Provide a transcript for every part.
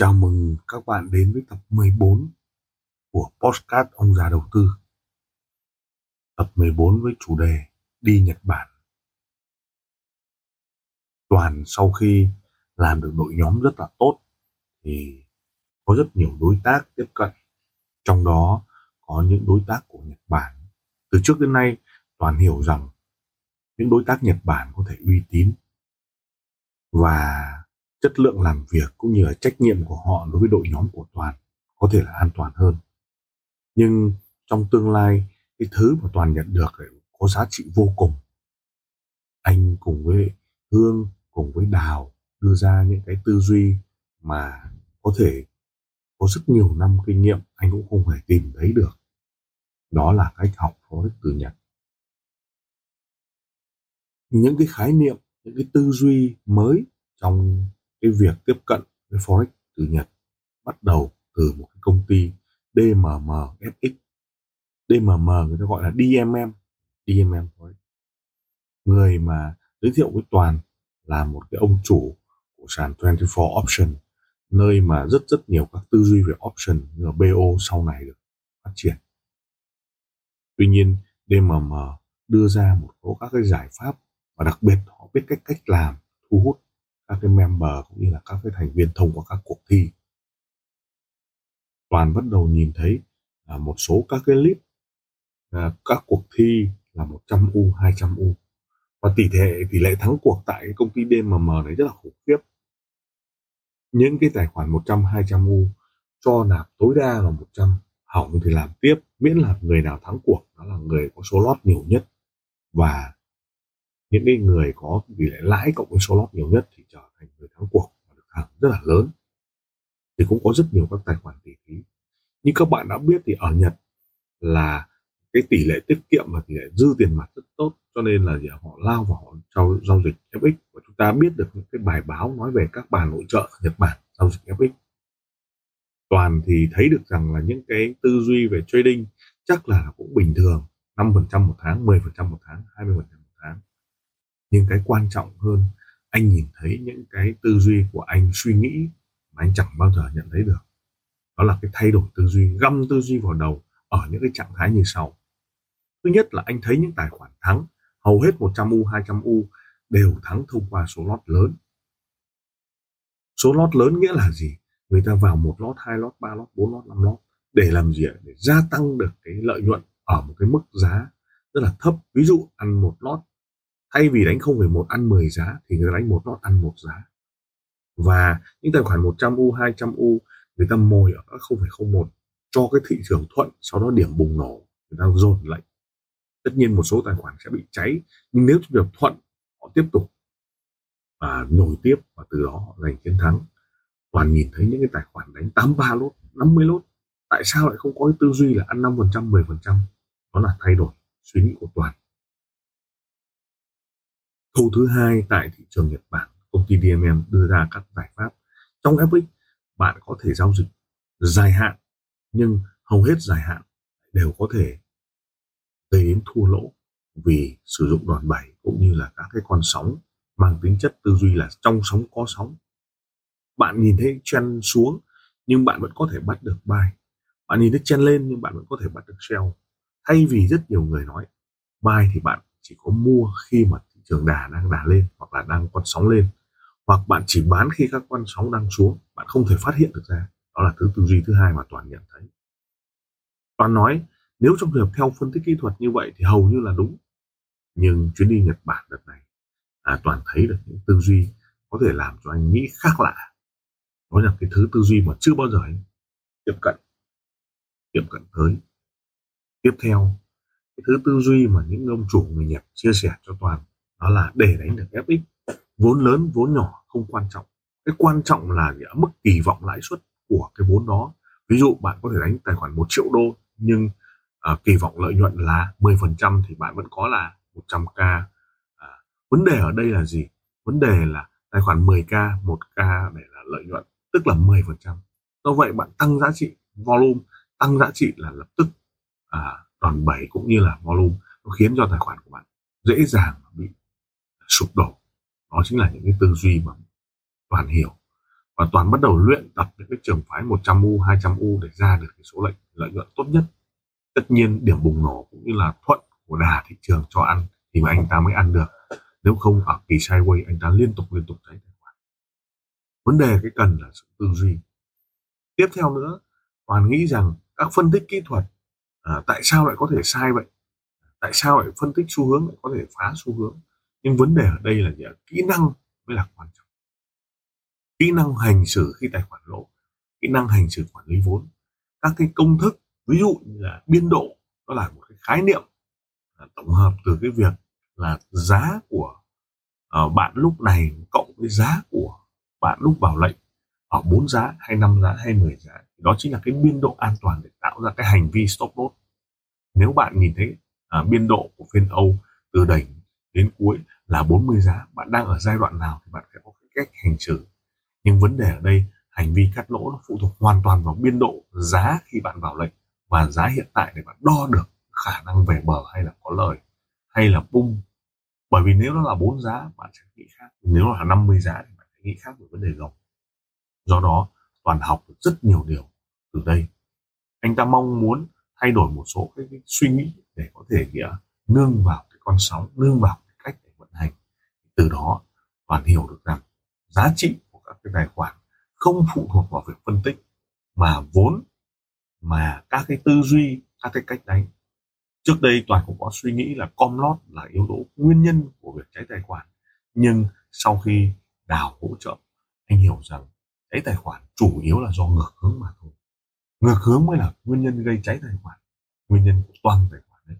Chào mừng các bạn đến với tập 14 của Postcard Ông già đầu tư. Tập 14 với chủ đề Đi Nhật Bản. Toàn sau khi làm được đội nhóm rất là tốt thì có rất nhiều đối tác tiếp cận. Trong đó có những đối tác của Nhật Bản. Từ trước đến nay, Toàn hiểu rằng những đối tác Nhật Bản có thể uy tín và chất lượng làm việc cũng như là trách nhiệm của họ đối với đội nhóm của toàn có thể là an toàn hơn. Nhưng trong tương lai, cái thứ mà toàn nhận được có giá trị vô cùng. Anh cùng với hương, cùng với đào đưa ra những cái tư duy mà có thể có rất nhiều năm kinh nghiệm, anh cũng không thể tìm thấy được. Đó là cách học phối từ nhật. Những cái khái niệm, những cái tư duy mới trong cái việc tiếp cận với forex từ Nhật bắt đầu từ một cái công ty DMMFX DMM người ta gọi là DMM DMM forex. Người mà giới thiệu với toàn là một cái ông chủ của sàn 24 option, nơi mà rất rất nhiều các tư duy về option như là BO sau này được phát triển. Tuy nhiên DMM đưa ra một số các cái giải pháp và đặc biệt họ biết cách cách làm, thu hút các cái member cũng như là các cái thành viên thông qua các cuộc thi. Toàn bắt đầu nhìn thấy là một số các cái list à, các cuộc thi là 100 u 200 u. Và tỷ lệ tỷ lệ thắng cuộc tại cái công ty DMM này rất là khủng khiếp. Những cái tài khoản 100 200 u cho nạp tối đa là 100 hỏng thì làm tiếp miễn là người nào thắng cuộc đó là người có số lót nhiều nhất. Và những cái người có tỷ lệ lãi cộng với số lót nhiều nhất thì trở thành người thắng cuộc và được hàng rất là lớn. Thì cũng có rất nhiều các tài khoản tỷ phí. Như các bạn đã biết thì ở Nhật là cái tỷ lệ tiết kiệm và tỷ lệ dư tiền mặt rất tốt, cho nên là gì họ lao vào cho giao dịch FX và chúng ta biết được những cái bài báo nói về các bà nội trợ Nhật Bản giao dịch FX toàn thì thấy được rằng là những cái tư duy về trading chắc là cũng bình thường 5% một tháng 10% một tháng 20% nhưng cái quan trọng hơn, anh nhìn thấy những cái tư duy của anh, suy nghĩ mà anh chẳng bao giờ nhận thấy được. Đó là cái thay đổi tư duy, găm tư duy vào đầu ở những cái trạng thái như sau. Thứ nhất là anh thấy những tài khoản thắng, hầu hết 100 u 200 u đều thắng thông qua số lót lớn. Số lót lớn nghĩa là gì? Người ta vào một lót, hai lót, ba lót, bốn lót, năm lót để làm gì để gia tăng được cái lợi nhuận ở một cái mức giá rất là thấp. Ví dụ ăn một lót thay vì đánh 0,1 ăn 10 giá thì người đánh một lót ăn một giá. Và những tài khoản 100 u 200 u người ta mồi ở các 0,01 cho cái thị trường thuận sau đó điểm bùng nổ người ta dồn lệnh. Tất nhiên một số tài khoản sẽ bị cháy nhưng nếu trường thuận họ tiếp tục và nổi tiếp và từ đó họ giành chiến thắng. Toàn nhìn thấy những cái tài khoản đánh 83 lốt 50 lốt tại sao lại không có cái tư duy là ăn 5% 10% đó là thay đổi suy nghĩ của toàn. Khâu thứ hai tại thị trường Nhật Bản, công ty DMM đưa ra các giải pháp. Trong FX, bạn có thể giao dịch dài hạn, nhưng hầu hết dài hạn đều có thể gây đến thua lỗ vì sử dụng đòn bẩy cũng như là các cái con sóng mang tính chất tư duy là trong sóng có sóng. Bạn nhìn thấy chen xuống nhưng bạn vẫn có thể bắt được buy. Bạn nhìn thấy chen lên nhưng bạn vẫn có thể bắt được sell. Thay vì rất nhiều người nói buy thì bạn chỉ có mua khi mà trường đà đang đà lên hoặc là đang con sóng lên hoặc bạn chỉ bán khi các con sóng đang xuống bạn không thể phát hiện được ra. Đó là thứ tư duy thứ hai mà toàn nhận thấy. Toàn nói nếu trong trường hợp theo phân tích kỹ thuật như vậy thì hầu như là đúng. Nhưng chuyến đi nhật bản đợt này à, toàn thấy được những tư duy có thể làm cho anh nghĩ khác lạ. Đó là cái thứ tư duy mà chưa bao giờ anh tiếp cận tiếp cận tới. Tiếp theo cái thứ tư duy mà những ông chủ người nhật chia sẻ cho toàn đó là để đánh được FX vốn lớn vốn nhỏ không quan trọng. Cái quan trọng là mức kỳ vọng lãi suất của cái vốn đó. Ví dụ bạn có thể đánh tài khoản 1 triệu đô nhưng uh, kỳ vọng lợi nhuận là 10% thì bạn vẫn có là 100k à, vấn đề ở đây là gì? Vấn đề là tài khoản 10k 1k để là lợi nhuận tức là 10% do vậy bạn tăng giá trị volume tăng giá trị là lập tức à, đòn bẩy cũng như là volume nó khiến cho tài khoản của bạn dễ dàng bị sụp đổ. Đó chính là những cái tư duy mà toàn hiểu và toàn bắt đầu luyện tập những cái trường phái 100 u 200 u để ra được cái số lệnh lợi nhuận tốt nhất. Tất nhiên điểm bùng nổ cũng như là thuận của đà thị trường cho ăn thì mà anh ta mới ăn được. Nếu không ở kỳ sideways anh ta liên tục liên tục cháy tài khoản vấn đề cái cần là sự tư duy. Tiếp theo nữa toàn nghĩ rằng các phân tích kỹ thuật à, tại sao lại có thể sai vậy? Tại sao lại phân tích xu hướng lại có thể phá xu hướng? Nhưng vấn đề ở đây là gì? kỹ năng mới là quan trọng. Kỹ năng hành xử khi tài khoản lỗ kỹ năng hành xử quản lý vốn. Các cái công thức ví dụ như là biên độ đó là một cái khái niệm tổng hợp từ cái việc là giá của uh, bạn lúc này cộng với giá của bạn lúc vào lệnh. Ở bốn giá hay năm giá hay 10 giá. Đó chính là cái biên độ an toàn để tạo ra cái hành vi stop loss. Nếu bạn nhìn thấy uh, biên độ của phiên Âu từ đỉnh đến cuối là 40 giá. Bạn đang ở giai đoạn nào thì bạn phải có cái cách hành xử nhưng vấn đề ở đây hành vi cắt lỗ nó phụ thuộc hoàn toàn vào biên độ giá khi bạn vào lệnh và giá hiện tại để bạn đo được khả năng về bờ hay là có lời hay là bung. Bởi vì nếu nó là bốn giá bạn sẽ nghĩ khác. Nếu nó là 50 giá thì bạn sẽ nghĩ khác về vấn đề gồng do đó toàn học được rất nhiều điều từ đây. Anh ta mong muốn thay đổi một số cái, cái suy nghĩ để có thể nghĩa nương vào con sóng đưa vào cái cách để vận hành. Từ đó, toàn hiểu được rằng giá trị của các cái tài khoản không phụ thuộc vào việc phân tích mà vốn mà các cái tư duy, các cái cách đánh. Trước đây toàn cũng có suy nghĩ là com lót là yếu tố nguyên nhân của việc cháy tài khoản. Nhưng sau khi đào hỗ trợ, anh hiểu rằng cháy tài khoản chủ yếu là do ngược hướng mà thôi. Ngược hướng mới là nguyên nhân gây cháy tài khoản, nguyên nhân của toàn tài khoản đấy.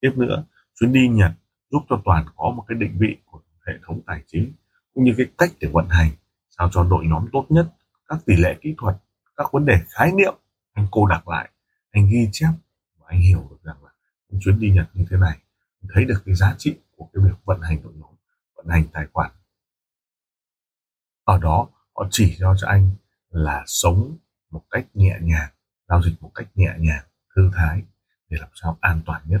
Tiếp nữa chuyến đi nhật giúp cho toàn có một cái định vị của hệ thống tài chính, cũng như cái cách để vận hành, sao cho đội nhóm tốt nhất, các tỷ lệ kỹ thuật, các vấn đề khái niệm anh cô đặt lại, anh ghi chép và anh hiểu được rằng là chuyến đi nhật như thế này thấy được cái giá trị của cái việc vận hành đội nhóm, vận hành tài khoản. Ở đó, họ chỉ cho cho anh là sống một cách nhẹ nhàng, giao dịch một cách nhẹ nhàng, thư thái để làm sao an toàn nhất.